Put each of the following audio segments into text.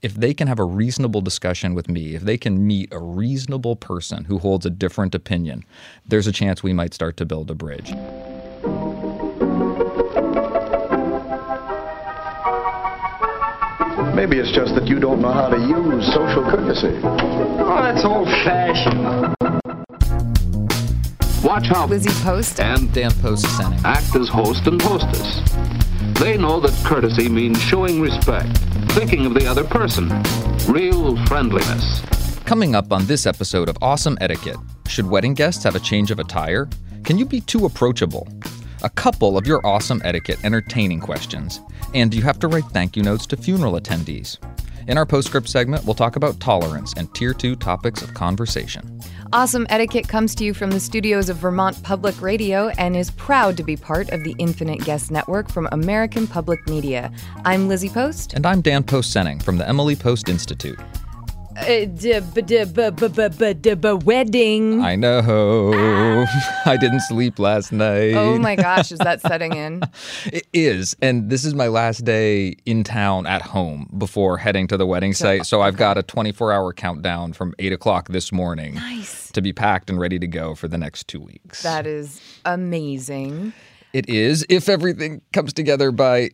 if they can have a reasonable discussion with me, if they can meet a reasonable person who holds a different opinion, there's a chance we might start to build a bridge. Maybe it's just that you don't know how to use social courtesy. Oh, that's old fashioned. Watch how Lizzie Post. and Dan Post act as host and hostess. They know that courtesy means showing respect, thinking of the other person, real friendliness. Coming up on this episode of Awesome Etiquette Should wedding guests have a change of attire? Can you be too approachable? A couple of your awesome etiquette entertaining questions. And do you have to write thank you notes to funeral attendees? In our postscript segment, we'll talk about tolerance and tier two topics of conversation. Awesome Etiquette comes to you from the studios of Vermont Public Radio and is proud to be part of the Infinite Guest Network from American Public Media. I'm Lizzie Post. And I'm Dan Post Senning from the Emily Post Institute. Wedding. I know. I didn't sleep last night. Oh my gosh, is that setting in? It is. And this is my last day in town at home before heading to the wedding site. So I've got a 24 hour countdown from 8 o'clock this morning Nice. to be packed and ready to go for the next two weeks. That is amazing. it is, if everything comes together by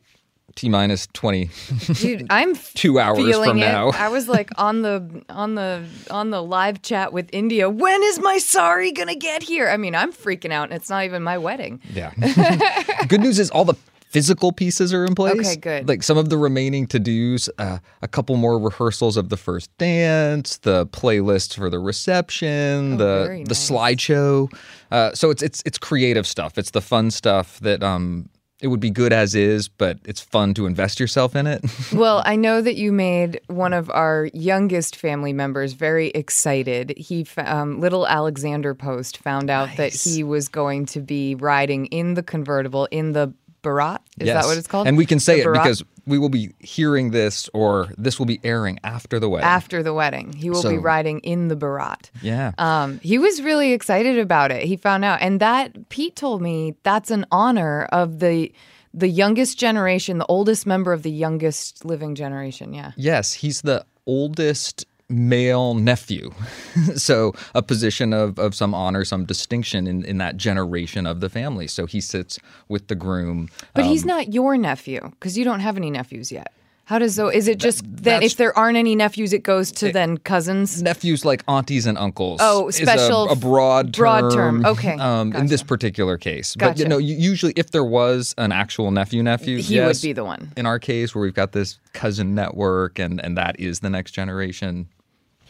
T minus 20. Dude, I'm Two hours feeling from it. now. I was like on the on the on the live chat with India. When is my sari gonna get here? I mean, I'm freaking out, and it's not even my wedding. Yeah. good news is all the physical pieces are in place. Okay, good. Like some of the remaining to dos, uh, a couple more rehearsals of the first dance, the playlist for the reception, Oh, the the nice. slideshow. Uh, so it's it's it's creative stuff. It's the fun stuff that um it would be good as is, but it's fun to invest yourself in it. Well, I know that you made one of our youngest family members very excited. He, um, little Alexander Post, found out that he was going to be riding in the convertible in the Barat. Is that what it's called? And we can say The it Barat? because we will be hearing this, or this will be airing after the wedding. after the wedding, he will be riding in the Barat. yeah. Um, he was really excited about it. He found out, and that Pete told me that's an honor of the the youngest generation, the oldest member of the youngest living generation. Yeah. Yes, he's the oldest male nephew. so a position of, of some honor, some distinction in, in that generation of the family. So he sits with the groom. But Um, he's not your nephew because you don't have any nephews yet. How does so? Is it just that if there aren't any nephews, it goes to then cousins? nephews like aunties and uncles. Oh, is special- a, a broad term. broad term. Okay, Um, in this particular case, but you know, usually if there was an actual nephew nephew, He yes. would be the one. In our case, where we've got this cousin network, and and that is the next generation.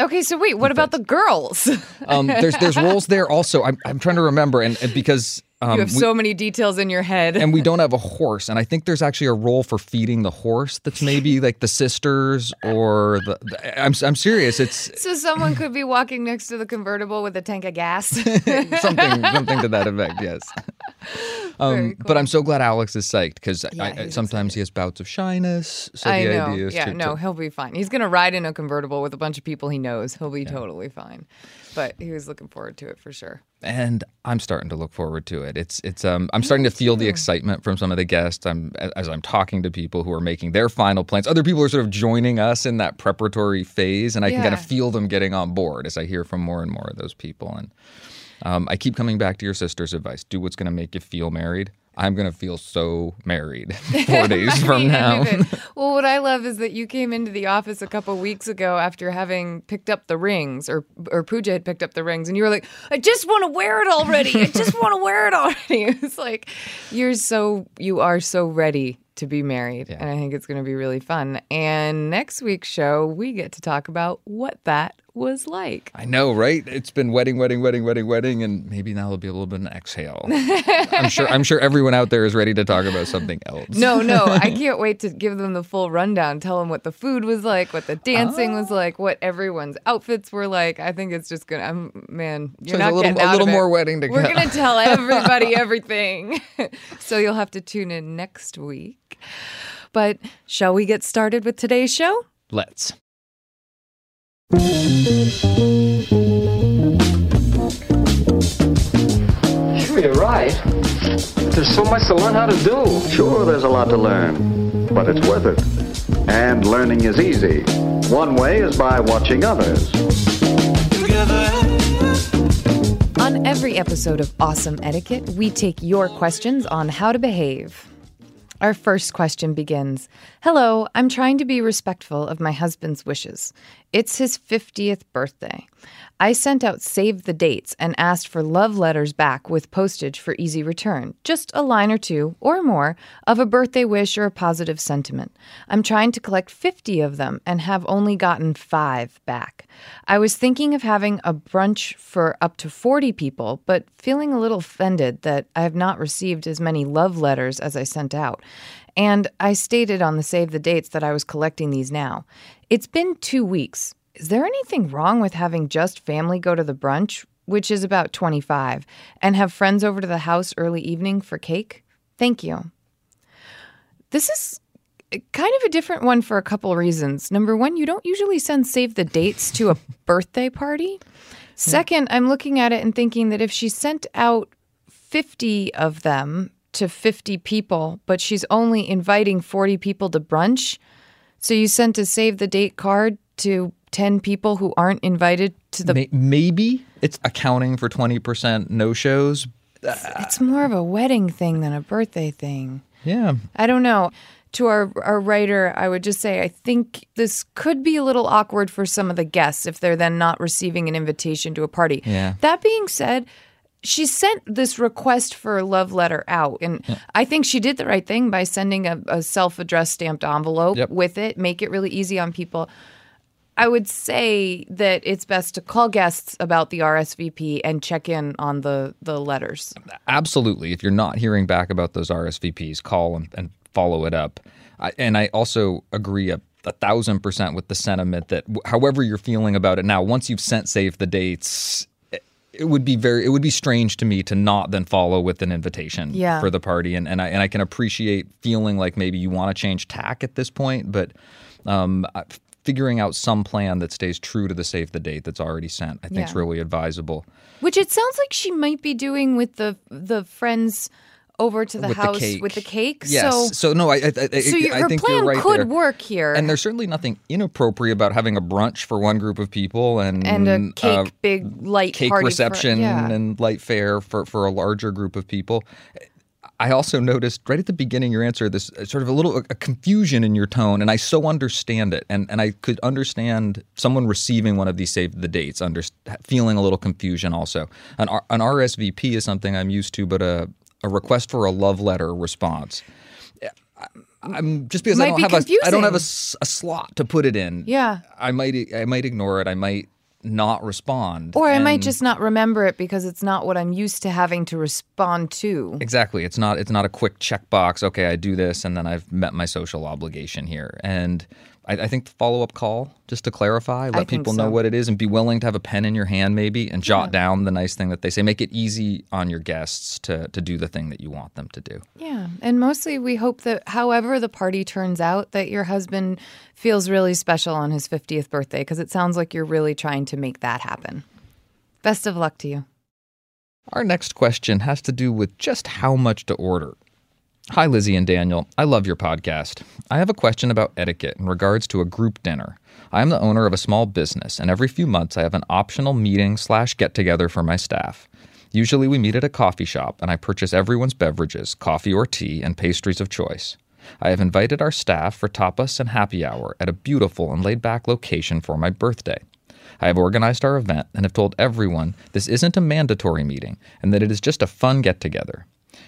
Okay, so wait, what about the girls? Um, there's there's roles there also. I'm I'm trying to remember, and, and because um, you have we- so many details in your head. and we don't have a horse. And I think there's actually a role for feeding the horse that's maybe like the sisters or the. the I'm, I'm serious. It's so someone could be walking next to the convertible with a tank of gas. something something to that effect. Yes. Um, Very But I'm so glad Alex is psyched because Yeah, sometimes he has bouts of shyness. So I the know. idea is Yeah, to, no, to- he'll be fine. He's gonna ride in a convertible with a bunch of people he knows. He'll be totally fine. But he was looking forward to it for sure. and I'm starting to look forward to it. It's it's um I'm starting to feel the excitement from some of the guests. I'm as I'm talking to people who are making their final plans. Other people are sort of joining us in that preparatory phase, and I can kind of feel them getting on board as I hear from more and more of those people. And um, I keep coming back to your sister's advice: do what's going to make you feel married. I'm going to feel so married four days from now. Well, what I love is that you came into the office a couple weeks ago after having picked up the rings, or or Pooja had picked up the rings, and you were like, "I just want to wear it already. I just want to wear it already." It's like you're so you are so ready to be married, and I think it's going to be really fun. And next week's show, we get to talk about what that was like. I know, right? It's been wedding, wedding, wedding, wedding, wedding, and maybe now there'll be a little bit of an exhale. I'm sure. I'm sure everyone out there is ready to talk about something else. No, no, I can't wait to give them the full rundown. Tell them what the food was like, what the dancing was oh. like, what everyone's outfits were like. I think it's just gonna. I'm man, you're So not a little- getting a little of it. more wedding to We're go. gonna tell everybody everything. so you'll have to tune in next week. But shall we get started with today's show? Let's. Sure, you're right. There's so much to learn how to do. Sure, there's a lot to learn, but it's worth it. And learning is easy. One way is by watching others. On every episode of Awesome Etiquette, we take your questions on how to behave. Our first question begins Hello, I'm trying to be respectful of my husband's wishes. It's his 50th birthday. I sent out save the dates and asked for love letters back with postage for easy return, just a line or two or more of a birthday wish or a positive sentiment. I'm trying to collect 50 of them and have only gotten five back. I was thinking of having a brunch for up to 40 people, but feeling a little offended that I have not received as many love letters as I sent out. And I stated on the save the dates that I was collecting these now. It's been two weeks. Is there anything wrong with having just family go to the brunch, which is about 25, and have friends over to the house early evening for cake? Thank you. This is kind of a different one for a couple reasons. Number one, you don't usually send save the dates to a birthday party. Second, I'm looking at it and thinking that if she sent out 50 of them to 50 people, but she's only inviting 40 people to brunch, so you sent a save the date card to 10 people who aren't invited to the maybe it's accounting for 20% no shows. It's more of a wedding thing than a birthday thing. Yeah. I don't know. To our, our writer, I would just say I think this could be a little awkward for some of the guests if they're then not receiving an invitation to a party. Yeah. That being said, she sent this request for a love letter out. And I think she did the right thing by sending a, a self addressed stamped envelope Yep. with it, make it really easy on people. I would say that it's best to call guests about the RSVP and check in on the, the letters. Absolutely. If you're not hearing back about those RSVPs, call and, and follow it up. I, and I also agree a, a thousand percent with the sentiment that however you're feeling about it now, once you've sent save the dates, it, would be very it would be strange to me to not then follow with an invitation Yeah. for the party. And and I and I can appreciate feeling like maybe you want to change tack at this point, but um, figuring out some plan that stays true to the save the date that's already sent, I think is really advisable. Which it sounds like she might be doing with the the friends over to the With house cake. with the cake. Yes. So, no, I, I, I, so your, I think plan you're right could there. work here. And there's certainly nothing inappropriate about having a brunch for one group of people and and a cake, uh, big light cake party for- reception yeah. and light fare for, for a larger group of people. I also noticed right at the beginning of your answer this uh, sort of a little a confusion in your tone, and I so understand it, and and I could understand someone receiving one of these save the dates, under, feeling a little confusion. Also, an an RSVP is something I'm used to, but a a request for a love letter response. I'm just because I don't be have a I don't have a, confusing. a slot to put it in. Yeah. I might I might ignore it. I might not respond. or I might just not remember it because it's not what I'm used to having to respond to. Exactly. It's not it's not a quick checkbox. Okay, I do this and then I've met my social obligation here. And I, I think the follow up call, just to clarify, let people know what it is and be willing to have a pen in your hand maybe and jot down the nice thing that they say. Make it easy on your guests to to do the thing that you want them to do. Yeah. And mostly we hope that however the party turns out, that your husband feels really special on his 50th birthday because it sounds like you're really trying to make that happen. Best of luck to you. Our next question has to do with just how much to order. Hi, Lizzie and Daniel. I love your podcast. I have a question about etiquette in regards to a group dinner. I am the owner of a small business, and every few months I have an optional meeting slash get together for my staff. Usually we meet at a coffee shop, and I purchase everyone's beverages, coffee or tea, and pastries of choice. I have invited our staff for tapas and happy hour at a beautiful and laid back location for my birthday. I have organized our event and have told everyone this isn't a mandatory meeting and that it is just a fun get together.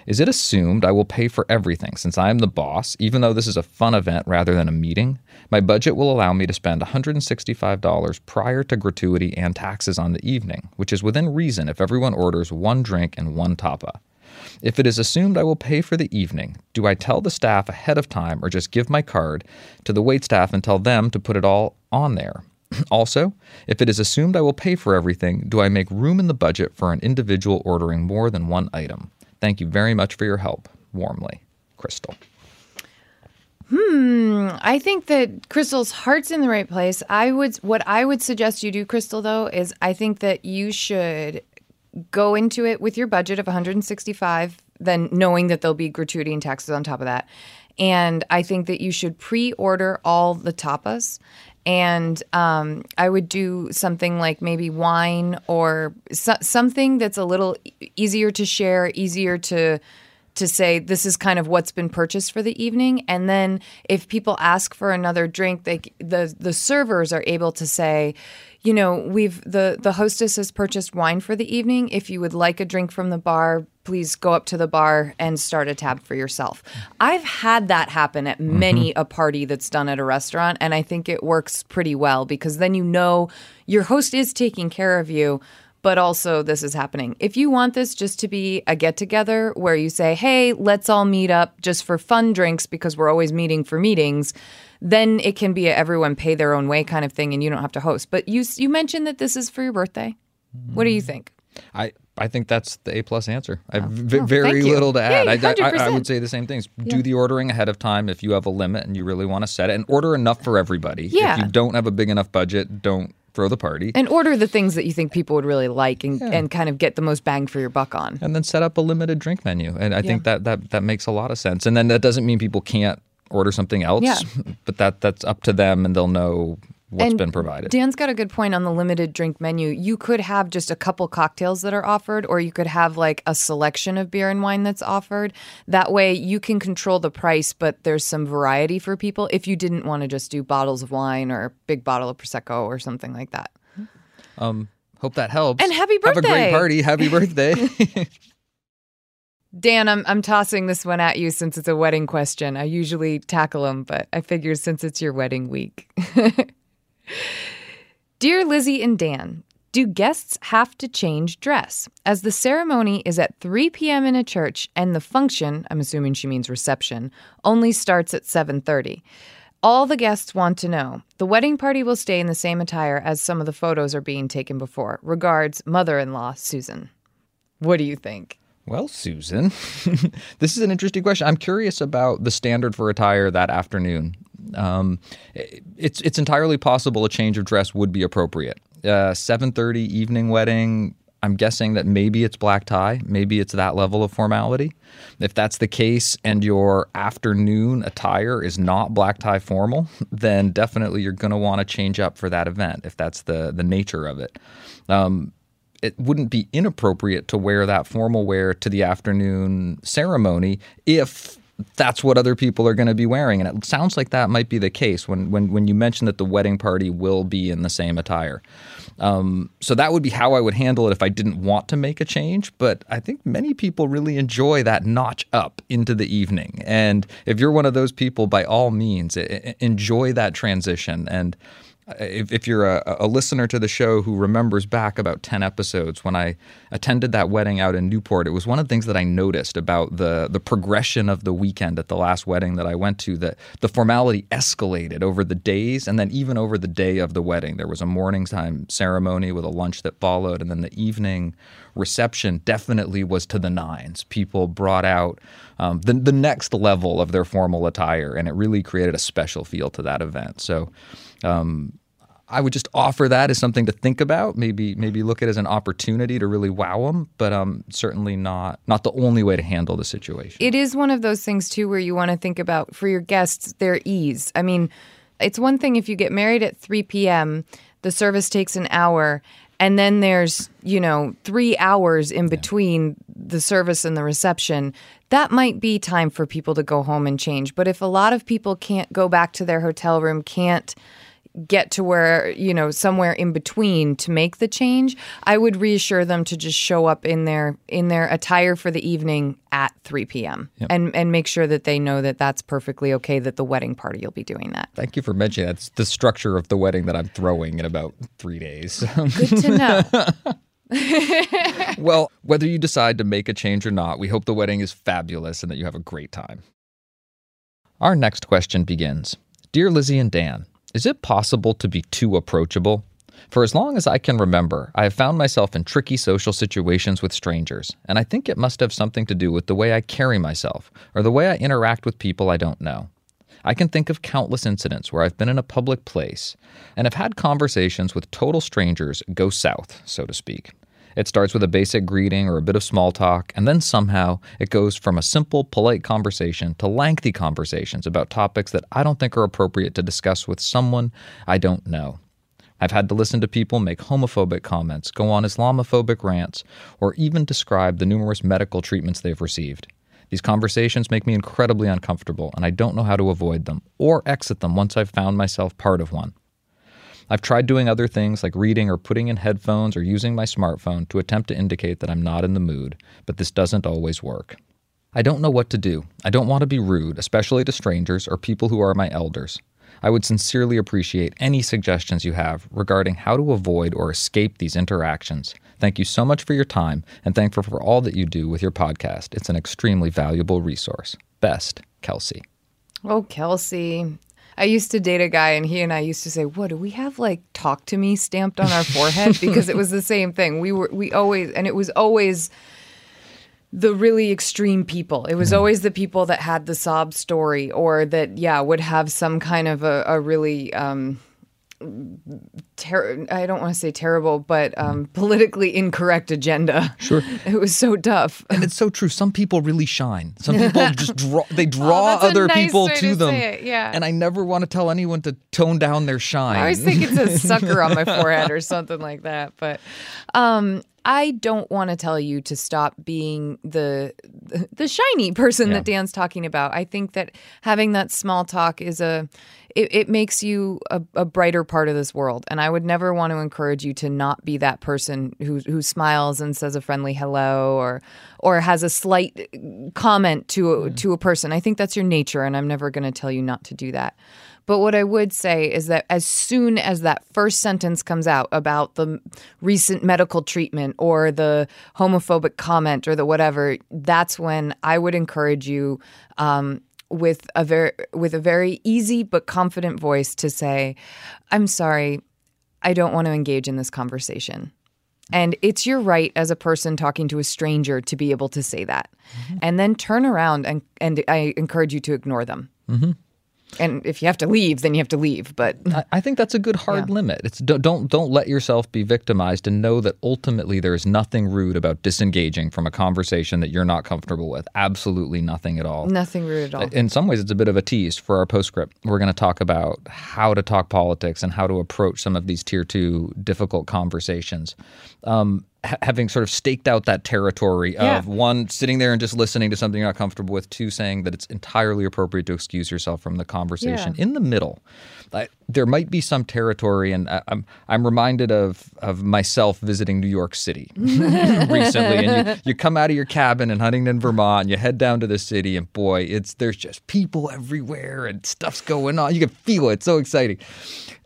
Is it assumed I will pay for everything since I am the boss, even though this is a fun event rather than a meeting? My budget will allow me to spend $165 prior to gratuity and taxes on the evening, which is within reason if everyone orders one drink and one tapa. If it is assumed I will pay for the evening, do I tell the staff ahead of time or just give my card to the waitstaff and tell them to put it all on there? also, if it is assumed I will pay for everything, do I make room in the budget for an individual ordering more than one item? Thank you very much for your help. Warmly, Crystal. Hmm. I think that Crystal's heart's in the right place. I would what I would suggest you do, Crystal, though, is I think that you should go into it with your budget of 165, then knowing that there'll be gratuity and taxes on top of that. And I think that you should pre-order all the tapas. And um, I would do something like maybe wine or so- something that's a little easier to share, easier to to say this is kind of what's been purchased for the evening. And then if people ask for another drink they the the servers are able to say you know we've the the hostess has purchased wine for the evening. If you would like a drink from the bar please go up to the bar and start a tab for yourself i've had that happen at mm-hmm. many a party that's done at a restaurant and i think it works pretty well because then you know your host is taking care of you but also this is happening. If you want this just to be a get together where you say, hey, let's all meet up just for fun drinks because we're always meeting for meetings, then it can be a everyone pay their own way kind of thing and you don't have to host. But you you mentioned that this is for your birthday. What do you mm-hmm. think? I I think that's the A plus answer. I have v- Oh, very little to add. Yeah, I, I, I would say the same things. Do the ordering ahead of time if you have a limit and you really want to set it, and order enough for everybody. Yeah. If you don't have a big enough budget, don't throw the party. And order the things that you think people would really like and, and kind of get the most bang for your buck on. and then set up a limited drink menu. And I think that, that that makes a lot of sense. And then that doesn't mean people can't order something else, Yeah. but that that's up to them and they'll know what's And been provided. Dan's got a good point on the limited drink menu. You could have just a couple cocktails that are offered, or you could have like a selection of beer and wine that's offered. That way you can control the price, but there's some variety for people if you didn't want to just do bottles of wine or a big bottle of Prosecco or something like that. Um, hope that helps. And happy birthday. Have a great party. Happy birthday. Dan, I'm, I'm tossing this one at you since it's a wedding question. I usually tackle them, but I figured since it's your wedding week. Dear Lizzie and Dan, do guests have to change dress? As the ceremony is at 3 p.m. in a church and the function, I'm assuming she means reception, only starts at 7:30. All the guests want to know. The wedding party will stay in the same attire as some of the photos are being taken before. Regards, mother-in-law Susan. What do you think? Well, Susan, this is an interesting question. I'm curious about the standard for attire that afternoon. Um, it's it's entirely possible a change of dress would be appropriate. Uh, 7:30 evening wedding. I'm guessing that maybe it's black tie, maybe it's that level of formality. If that's the case, and your afternoon attire is not black tie formal, then definitely you're going to want to change up for that event if that's the the nature of it. Um, it wouldn't be inappropriate to wear that formal wear to the afternoon ceremony if that's what other people are going to be wearing and it sounds like that might be the case when when when you mention that the wedding party will be in the same attire um, so that would be how I would handle it if I didn't want to make a change. But I think many people really enjoy that notch up into the evening. And if you're one of those people, by all means, enjoy that transition. And if, if you're a, a listener to the show who remembers back about 10 episodes when I attended that wedding out in Newport, it was one of the things that I noticed about the, the progression of the weekend at the last wedding that I went to, that the formality escalated over the days and then even over the day of the wedding. There was a morning time ceremony with a lunch that followed, and then the evening reception definitely was to the nines. People brought out um, the, the next level of their formal attire, and it really created a special feel to that event. So, um, I would just offer that as something to think about. Maybe maybe look at it as an opportunity to really wow them, but um, certainly not not the only way to handle the situation. It is one of those things too where you want to think about for your guests their ease. I mean, it's one thing if you get married at 3 p.m., the service takes an hour, and then there's, you know, three hours in between the service and the reception. That might be time for people to go home and change. But if a lot of people can't go back to their hotel room, can't get to where you know somewhere in between to make the change i would reassure them to just show up in their in their attire for the evening at 3 p.m and and make sure that they know that that's perfectly okay that the wedding party will be doing that. Thank you for mentioning that's the structure of the wedding that I'm throwing in about three days. good to know. Well, whether you decide to make a change or not, we hope the wedding is fabulous and that you have a great time. Our next question begins. Dear Lizzie and Dan, is it possible to be too approachable? For as long as I can remember, I have found myself in tricky social situations with strangers, and I think it must have something to do with the way I carry myself or the way I interact with people I don't know. I can think of countless incidents where I've been in a public place and have had conversations with total strangers go south, so to speak. It starts with a basic greeting or a bit of small talk, and then somehow it goes from a simple, polite conversation to lengthy conversations about topics that I don't think are appropriate to discuss with someone I don't know. I've had to listen to people make homophobic comments, go on Islamophobic rants, or even describe the numerous medical treatments they've received. These conversations make me incredibly uncomfortable, and I don't know how to avoid them or exit them once I've found myself part of one. I've tried doing other things like reading or putting in headphones or using my smartphone to attempt to indicate that I'm not in the mood, but this doesn't always work. I don't know what to do. I don't want to be rude, especially to strangers or people who are my elders. I would sincerely appreciate any suggestions you have regarding how to avoid or escape these interactions. Thank you so much for your time and thankful for all that you do with your podcast. It's an extremely valuable resource. Best, Kelsey. Oh, Kelsey. I used to date a guy, and he and I used to say, "What do we have like talk to me stamped on our forehead?" Because it was the same thing. We were we always, and it was always the really extreme people. It was always the people that had the sob story, or that yeah would have some kind of a, a really. Um, ter- I don't want to say terrible, but um, politically incorrect agenda. Sure. It was so tough. And it's so true. Some people really shine. Some people just draw they draw that's a other nice people to them. yeah. And I never want to tell anyone to tone down their shine. I always think it's a sucker on my forehead or something like that. But um, I don't want to tell you to stop being the the, the shiny person Yeah. that Dan's talking about. I think that having that small talk is a it, it makes you a, a brighter part of this world. And I would never want to encourage you to not be that person who who smiles and says a friendly hello or or has a slight comment to a, to a person. I think that's your nature, and I'm never going to tell you not to do that. But what I would say is that as soon as that first sentence comes out about the recent medical treatment or the homophobic comment or the whatever, that's when I would encourage you um, with a very with a very easy but confident voice to say, "I'm sorry, I don't want to engage in this conversation." And it's your right as a person talking to a stranger to be able to say that. Mm-hmm. And then turn around and, and I encourage you to ignore them. Mm-hmm. And if you have to leave, then you have to leave. But I, think that's a good hard limit. It's don't, don't don't let yourself be victimized and know that ultimately there is nothing rude about disengaging from a conversation that you're not comfortable with. Absolutely nothing at all. nothing rude at all. In some ways, it's a bit of a tease for our postscript. We're going to talk about how to talk politics and how to approach some of these tier two difficult conversations. Um, having sort of staked out that territory Yeah. of one, sitting there and just listening to something you're not comfortable with, two, saying that it's entirely appropriate to excuse yourself from the conversation. Yeah. In the middle, I, there might be some territory, and I, I'm I'm reminded of of myself visiting New York City recently, and you, you come out of your cabin in Huntington, Vermont, and you head down to the city, and boy, it's there's just people everywhere, and stuff's going on. You can feel it. It's so exciting,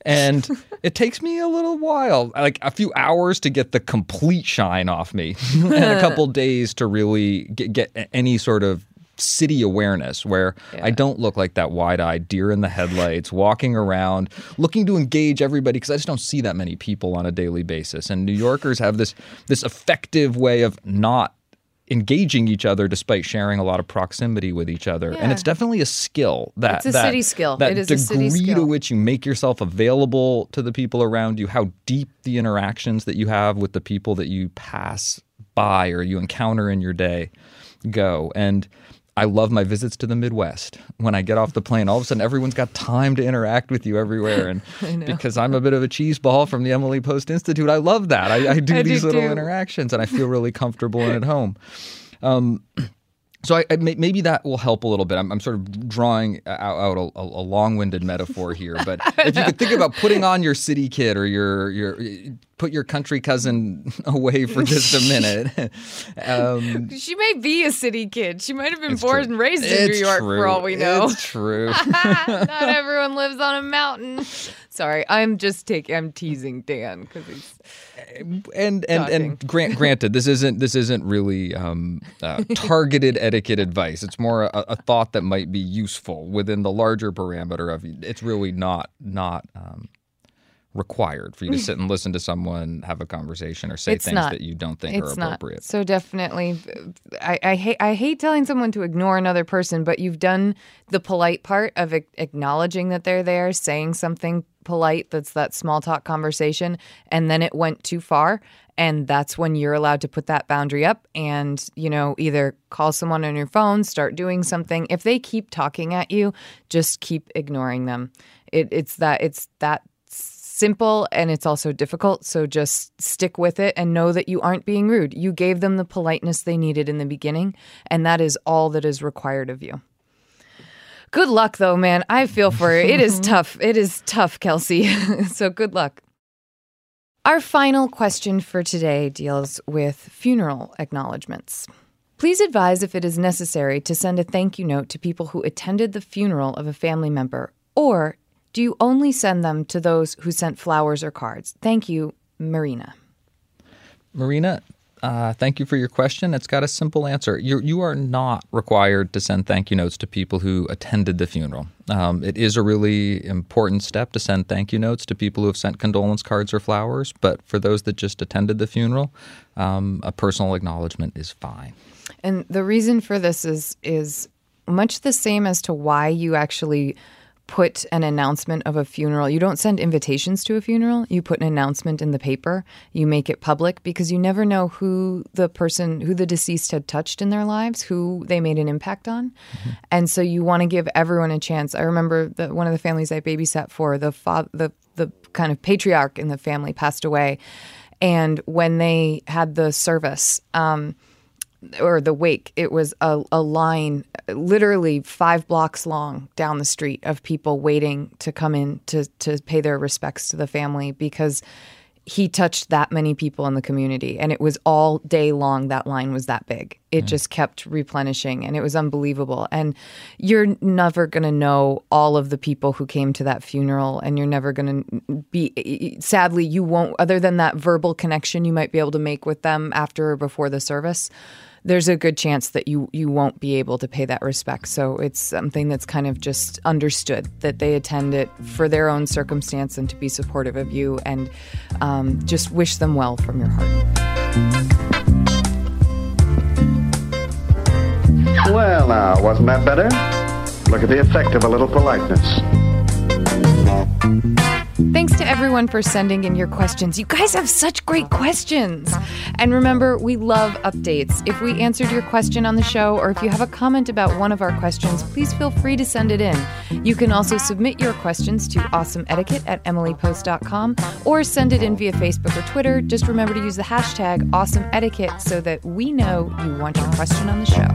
and it takes me a little while, like a few hours, to get the complete shine off me, and a couple days to really get, get any sort of city awareness where I don't look like that wide-eyed deer in the headlights walking around looking to engage everybody because I just don't see that many people on a daily basis. And New Yorkers have this this effective way of not engaging each other despite sharing a lot of proximity with each other. And it's definitely a skill that It's a that- city skill. that It is a degree to which you make yourself available to the people around you how deep the interactions that you have with the people that you pass by or you encounter in your day go. And I love my visits to the Midwest. When I get off the plane, all of a sudden everyone's got time to interact with you everywhere. And because I'm a bit of a cheese ball from the Emily Post Institute, I love that. I, I do I do these little too. interactions and I feel really comfortable and at home. Um, so I, I, maybe that will help a little bit. I'm, I'm sort of drawing out, out a, a, a long-winded metaphor here, but if you could think about putting on your city kid or your your put your country cousin away for just a minute. um, she may be a city kid. She might have been born true. and raised in it's New York true. for all we know. It's true. Not everyone lives on a mountain. Sorry, I'm just taking. I'm teasing Dan because he's. and and Talking. and grant, granted, this isn't this isn't really um, uh, targeted etiquette advice. It's more a, a thought that might be useful within the larger parameter of. It's really not not. Um, required for you to mm-hmm. sit and listen to someone have a conversation or say It's things not. that you don't think It's are not. appropriate. So definitely, I, I hate. I hate telling someone to ignore another person, but you've done the polite part of ac- acknowledging that they're there, saying something polite, that's that small talk conversation, and then it went too far. And that's when you're allowed to put that boundary up and, you know, either call someone on your phone, start doing something. If they keep talking at you, just keep ignoring them. It, it's that it's that simple and it's also difficult. So just stick with it and know that you aren't being rude. You gave them the politeness they needed in the beginning, and that is all that is required of you. Good luck, though, man. I feel for it. It is tough. It is tough, Kelsey. so good luck. Our final question for today deals with funeral acknowledgments. Please advise if it is necessary to send a thank you note to people who attended the funeral of a family member, or do you only send them to those who sent flowers or cards? Thank you, Marina. Marina, uh, thank you for your question. It's got a simple answer. You you are not required to send thank you notes to people who attended the funeral. Um, it is a really important step to send thank you notes to people who have sent condolence cards or flowers. But for those that just attended the funeral, um, a personal acknowledgement is fine. And the reason for this is is much the same as to why you actually put an announcement of a funeral. You don't send invitations to a funeral. You put an announcement in the paper. You make it public because you never know who the person, who the deceased had touched in their lives, who they made an impact on. Mm-hmm. And so you want to give everyone a chance. I remember that one of the families I babysat for, the fa- the the kind of patriarch in the family passed away. And when they had the service, um, or the wake, it was a, a line literally five blocks long down the street of people waiting to come in to, to pay their respects to the family because he touched that many people in the community. And it was all day long that line was that big. It mm. just kept replenishing and it was unbelievable. And you're never going to know all of the people who came to that funeral and you're never going to be sadly you won't other than that verbal connection you might be able to make with them after or before the service there's a good chance that you you won't be able to pay that respect. So it's something that's kind of just understood that they attend it for their own circumstance and to be supportive of you and um, just wish them well from your heart. Well, now, wasn't that better? Look at the effect of a little politeness. Thanks to everyone for sending in your questions. You guys have such great questions. And remember, we love updates. If we answered your question on the show, or if you have a comment about one of our questions, please feel free to send it in. You can also submit your questions to awesomeetiquette at emilypost.com or send it in via Facebook or Twitter. Just remember to use the hashtag awesomeetiquette so that we know you want your question on the show.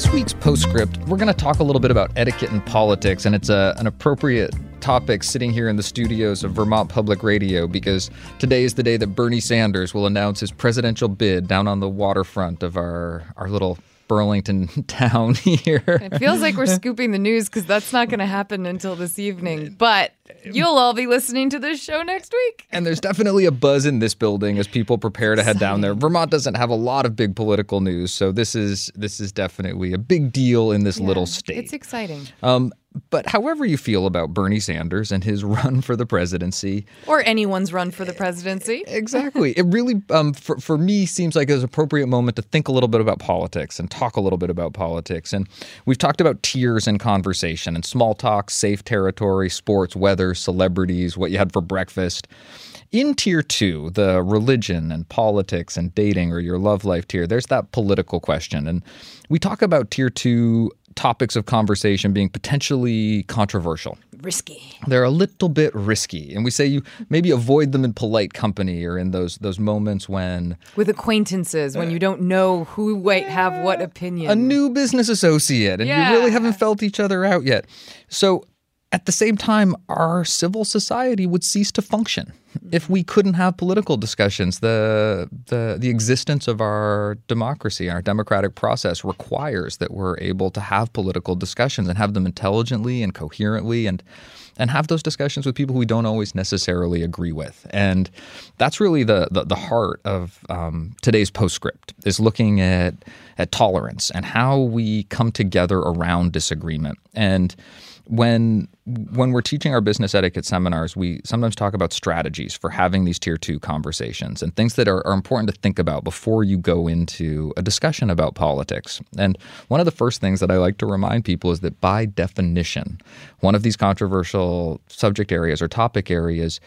This week's postscript, we're going to talk a little bit about etiquette and politics, and it's a, an appropriate topic sitting here in the studios of Vermont Public Radio because today is the day that Bernie Sanders will announce his presidential bid down on the waterfront of our, our little Burlington town here. It feels like we're scooping the news because that's not going to happen until this evening. But you'll all be listening to this show next week. And there's definitely a buzz in this building as people prepare to head down there. Vermont doesn't have a lot of big political news, so this is this is definitely a big deal in this yeah, little state. It's exciting. Um, but however you feel about Bernie Sanders and his run for the presidency, or anyone's run for the presidency, exactly, it really, um, for for me, seems like an appropriate moment to think a little bit about politics and talk a little bit about politics. And we've talked about tiers in conversation and small talk, safe territory, sports, weather, celebrities, what you had for breakfast. In tier two, the religion and politics and dating or your love life tier, there's that political question. And we talk about tier two topics of conversation being potentially controversial. Risky. They're a little bit risky. And we say you maybe avoid them in polite company or in those those moments when with acquaintances when you don't know who might have what opinion. A new business associate and yeah. you really haven't felt each other out yet. So at the same time, our civil society would cease to function if we couldn't have political discussions. The, the, the existence of our democracy, and our democratic process requires that we're able to have political discussions and have them intelligently and coherently and and have those discussions with people we don't always necessarily agree with. And that's really the the, the heart of um, today's postscript is looking at at tolerance and how we come together around disagreement and when when we're teaching our business etiquette seminars, we sometimes talk about strategies for having these tier two conversations and things that are, are important to think about before you go into a discussion about politics. And one of the first things that I like to remind people is that by definition, one of these controversial subject areas or topic areas,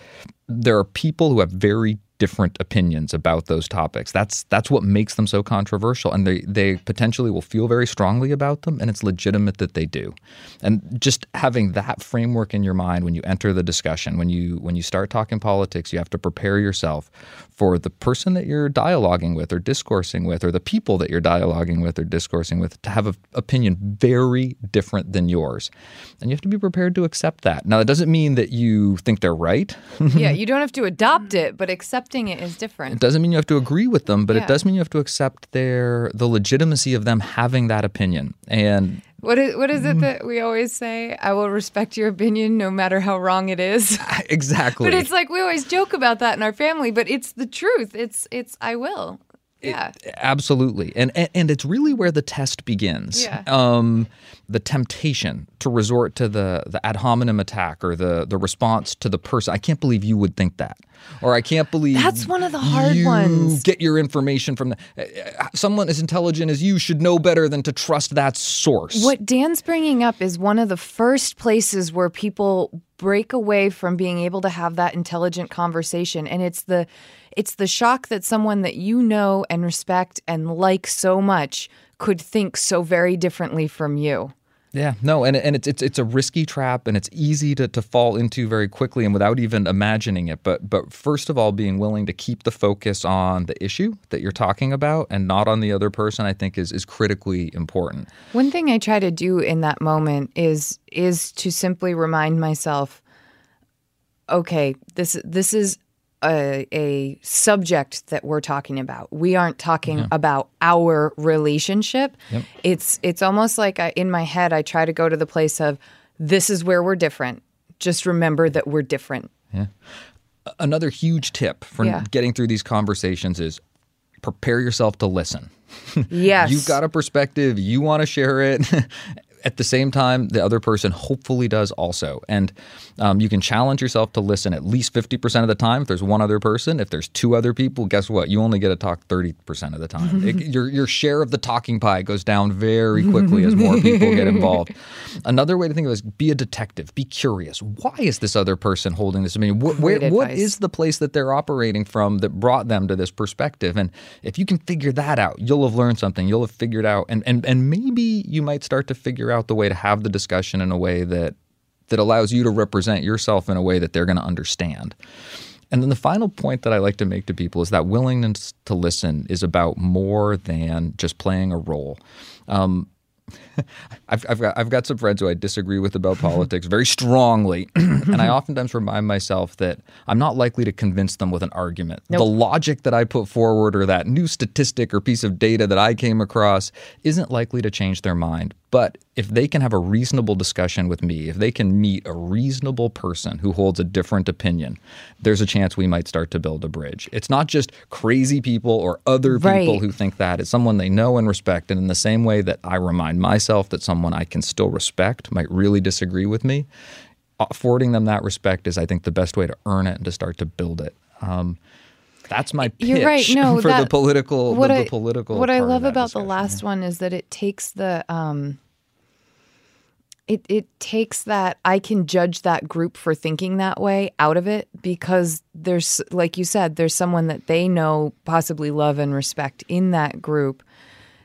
there are people who have very different opinions about those topics. That's that's what makes them so controversial and they they potentially will feel very strongly about them and it's legitimate that they do. And just having that framework in your mind when you enter the discussion, when you when you start talking politics, you have to prepare yourself for the person that you're dialoguing with or discoursing with or the people that you're dialoguing with or discoursing with to have an opinion very different than yours. And you have to be prepared to accept that. Now that doesn't mean that you think they're right. yeah, you don't have to adopt it, but accepting it is different. It doesn't mean you have to agree with them, but Yeah. it does mean you have to accept their the legitimacy of them having that opinion. And What is what is Mm. it that we always say? I will respect your opinion no matter how wrong it is. exactly. but it's like we always joke about that in our family, but it's the truth. It's it's I will. Yeah. Absolutely, and, and and it's really where the test begins. Yeah. Um, the temptation to resort to the the ad hominem attack or the the response to the person. I can't believe you would think that, or I can't believe That's one of the hard you ones. Get your information from the, uh, someone as intelligent as you should know better than to trust that source. What Dan's bringing up is one of the first places where people break away from being able to have that intelligent conversation and it's the it's the shock that someone that you know and respect and like so much could think so very differently from you. Yeah, no, and and it's it's it's a risky trap, and it's easy to, to fall into very quickly, and without even imagining it. But but first of all, being willing to keep the focus on the issue that you're talking about, and not on the other person, I think is is critically important. One thing I try to do in that moment is is to simply remind myself, okay, this this is a, a subject that we're talking about. We aren't talking about our relationship. It's it's almost like I, in my head I try to go to the place of this is where we're different. Just remember that we're different. Yeah. Another huge tip for Yeah. getting through these conversations is prepare yourself to listen. Yes. You've got a perspective, you want to share it. At the same time, the other person hopefully does also. And um, you can challenge yourself to listen at least 50% of the time. If there's one other person, if there's two other people, guess what? You only get to talk 30% of the time. It- your, your share of the talking pie goes down very quickly as more people get involved. Another way to think of it is be a detective, be curious. Why is this other person holding this opinion? What, where, what is the place that they're operating from that brought them to this perspective. And if you can figure that out, you'll have learned something. You'll have figured out, and and and maybe you might start to figure out the way to have the discussion in a way that that allows you to represent yourself in a way that they're going to understand. And then the final point that I like to make to people is that willingness to listen is about more than just playing a role. Um, I've, I've got I've got some friends who I disagree with about politics very strongly, and I oftentimes remind myself that I'm not likely to convince them with an argument. The logic that I put forward, or that new statistic or piece of data that I came across, isn't likely to change their mind. But if they can have a reasonable discussion with me, if they can meet a reasonable person who holds a different opinion, there's a chance we might start to build a bridge. It's not just crazy people or other people Right. who think that. It's someone they know and respect. And in the same way that I remind myself that someone I can still respect might really disagree with me, affording them that respect is, I think, the best way to earn it and to start to build it. Um, that's my pitch You're right. No, for the political. what the, I, the political. What I love that about the last one is that it takes the um, it it takes that I can judge that group for thinking that way out of it because there's like you said there's someone that they know possibly love and respect in that group.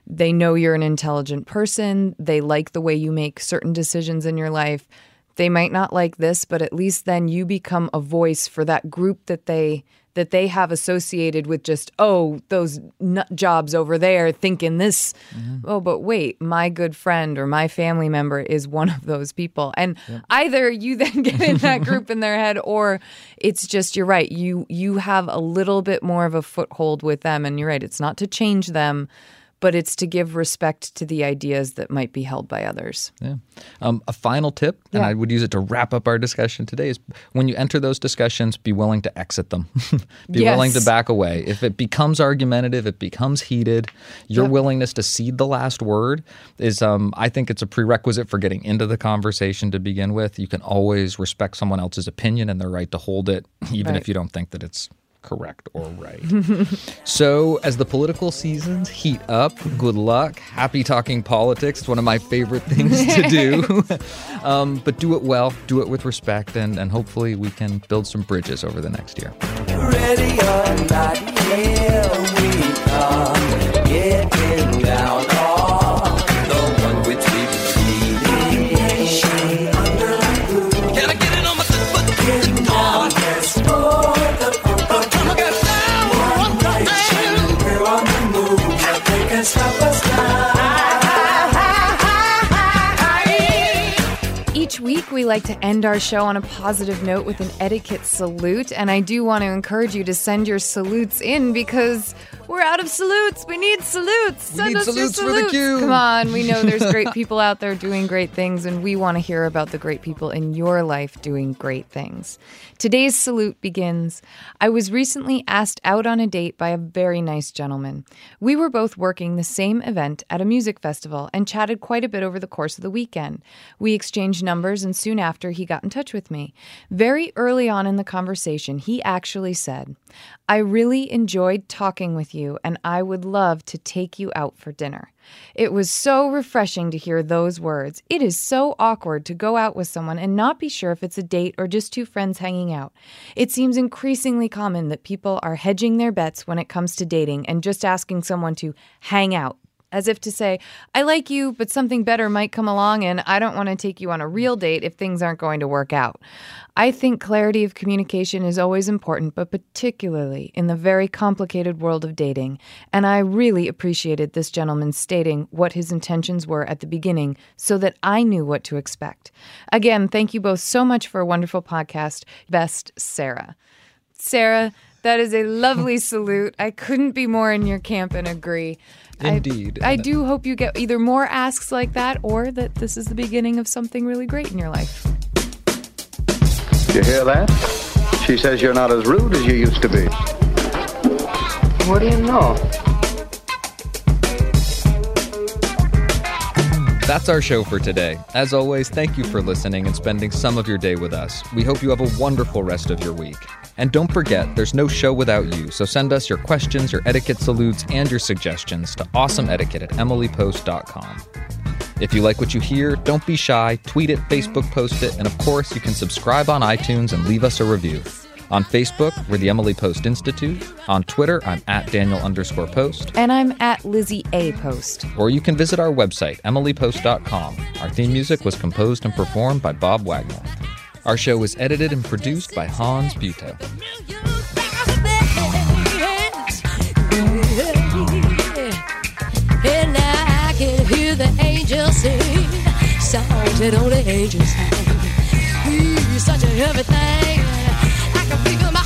They know you're an intelligent person. They like the way you make certain decisions in your life. They might not like this, but at least then you become a voice for that group that they that they have associated with just oh those nut jobs over there thinking this. Mm-hmm. Oh but wait my good friend or my family member is one of those people. And either you then get in that group in their head or it's just you're right you you have a little bit more of a foothold with them. And you're right it's not to change them but it's to give respect to the ideas that might be held by others. Yeah. Um, a final tip, and Yeah. I would use it to wrap up our discussion today, is when you enter those discussions, be willing to exit them. be Yes. willing to back away. If it becomes argumentative, it becomes heated, your Yep. willingness to cede the last word is, um, I think it's a prerequisite for getting into the conversation to begin with. You can always respect someone else's opinion and their right to hold it, even Right. if you don't think that it's correct or right. so, as the political seasons heat up, good luck. Happy talking politics. It's one of my favorite things to do. um, but do it well, do it with respect, and, and hopefully we can build some bridges over the next year. Like to end our show on a positive note with an etiquette salute. And I do want to encourage you to send your salutes in because we're out of salutes. We need salutes. We Send need us your salutes for the salutes. Come on. We know there's great people out there doing great things, and we want to hear about the great people in your life doing great things. Today's salute begins I was recently asked out on a date by a very nice gentleman. We were both working the same event at a music festival and chatted quite a bit over the course of the weekend. We exchanged numbers, and soon after, he got in touch with me. Very early on in the conversation, he actually said, I really enjoyed talking with you, and I would love to take you out for dinner. It was so refreshing to hear those words. It is so awkward to go out with someone and not be sure if it's a date or just two friends hanging out. It seems increasingly common that people are hedging their bets when it comes to dating and just asking someone to hang out. As if to say, I like you, but something better might come along, and I don't want to take you on a real date if things aren't going to work out. I think clarity of communication is always important, but particularly in the very complicated world of dating. And I really appreciated this gentleman stating what his intentions were at the beginning so that I knew what to expect. Again, thank you both so much for a wonderful podcast. Best, Sarah. Sarah, that is a lovely salute. I couldn't be more in your camp and agree. I- Indeed. I, do hope you get either more asks like that or that this is the beginning of something really great in your life. You hear that? She says you're not as rude as you used to be. What do you know? That's our show for today. As always, thank you for listening and spending some of your day with us. We hope you have a wonderful rest of your week. And don't forget, there's no show without you, so send us your questions, your etiquette salutes, and your suggestions to awesomeetiquette at emilypost.com. If you like what you hear, don't be shy, tweet it, Facebook post it, and of course, you can subscribe on iTunes and leave us a review. On Facebook, we're the Emily Post Institute. On Twitter, I'm at Daniel underscore post. And I'm at Lizzie A. Post. or you can visit our website, emilypost.com. Our theme music was composed and performed by Bob Wagner. Our show was edited and produced by Hans Buetow. And I can hear the angels sing songs that only angels sing. Such a heavy thing. I can.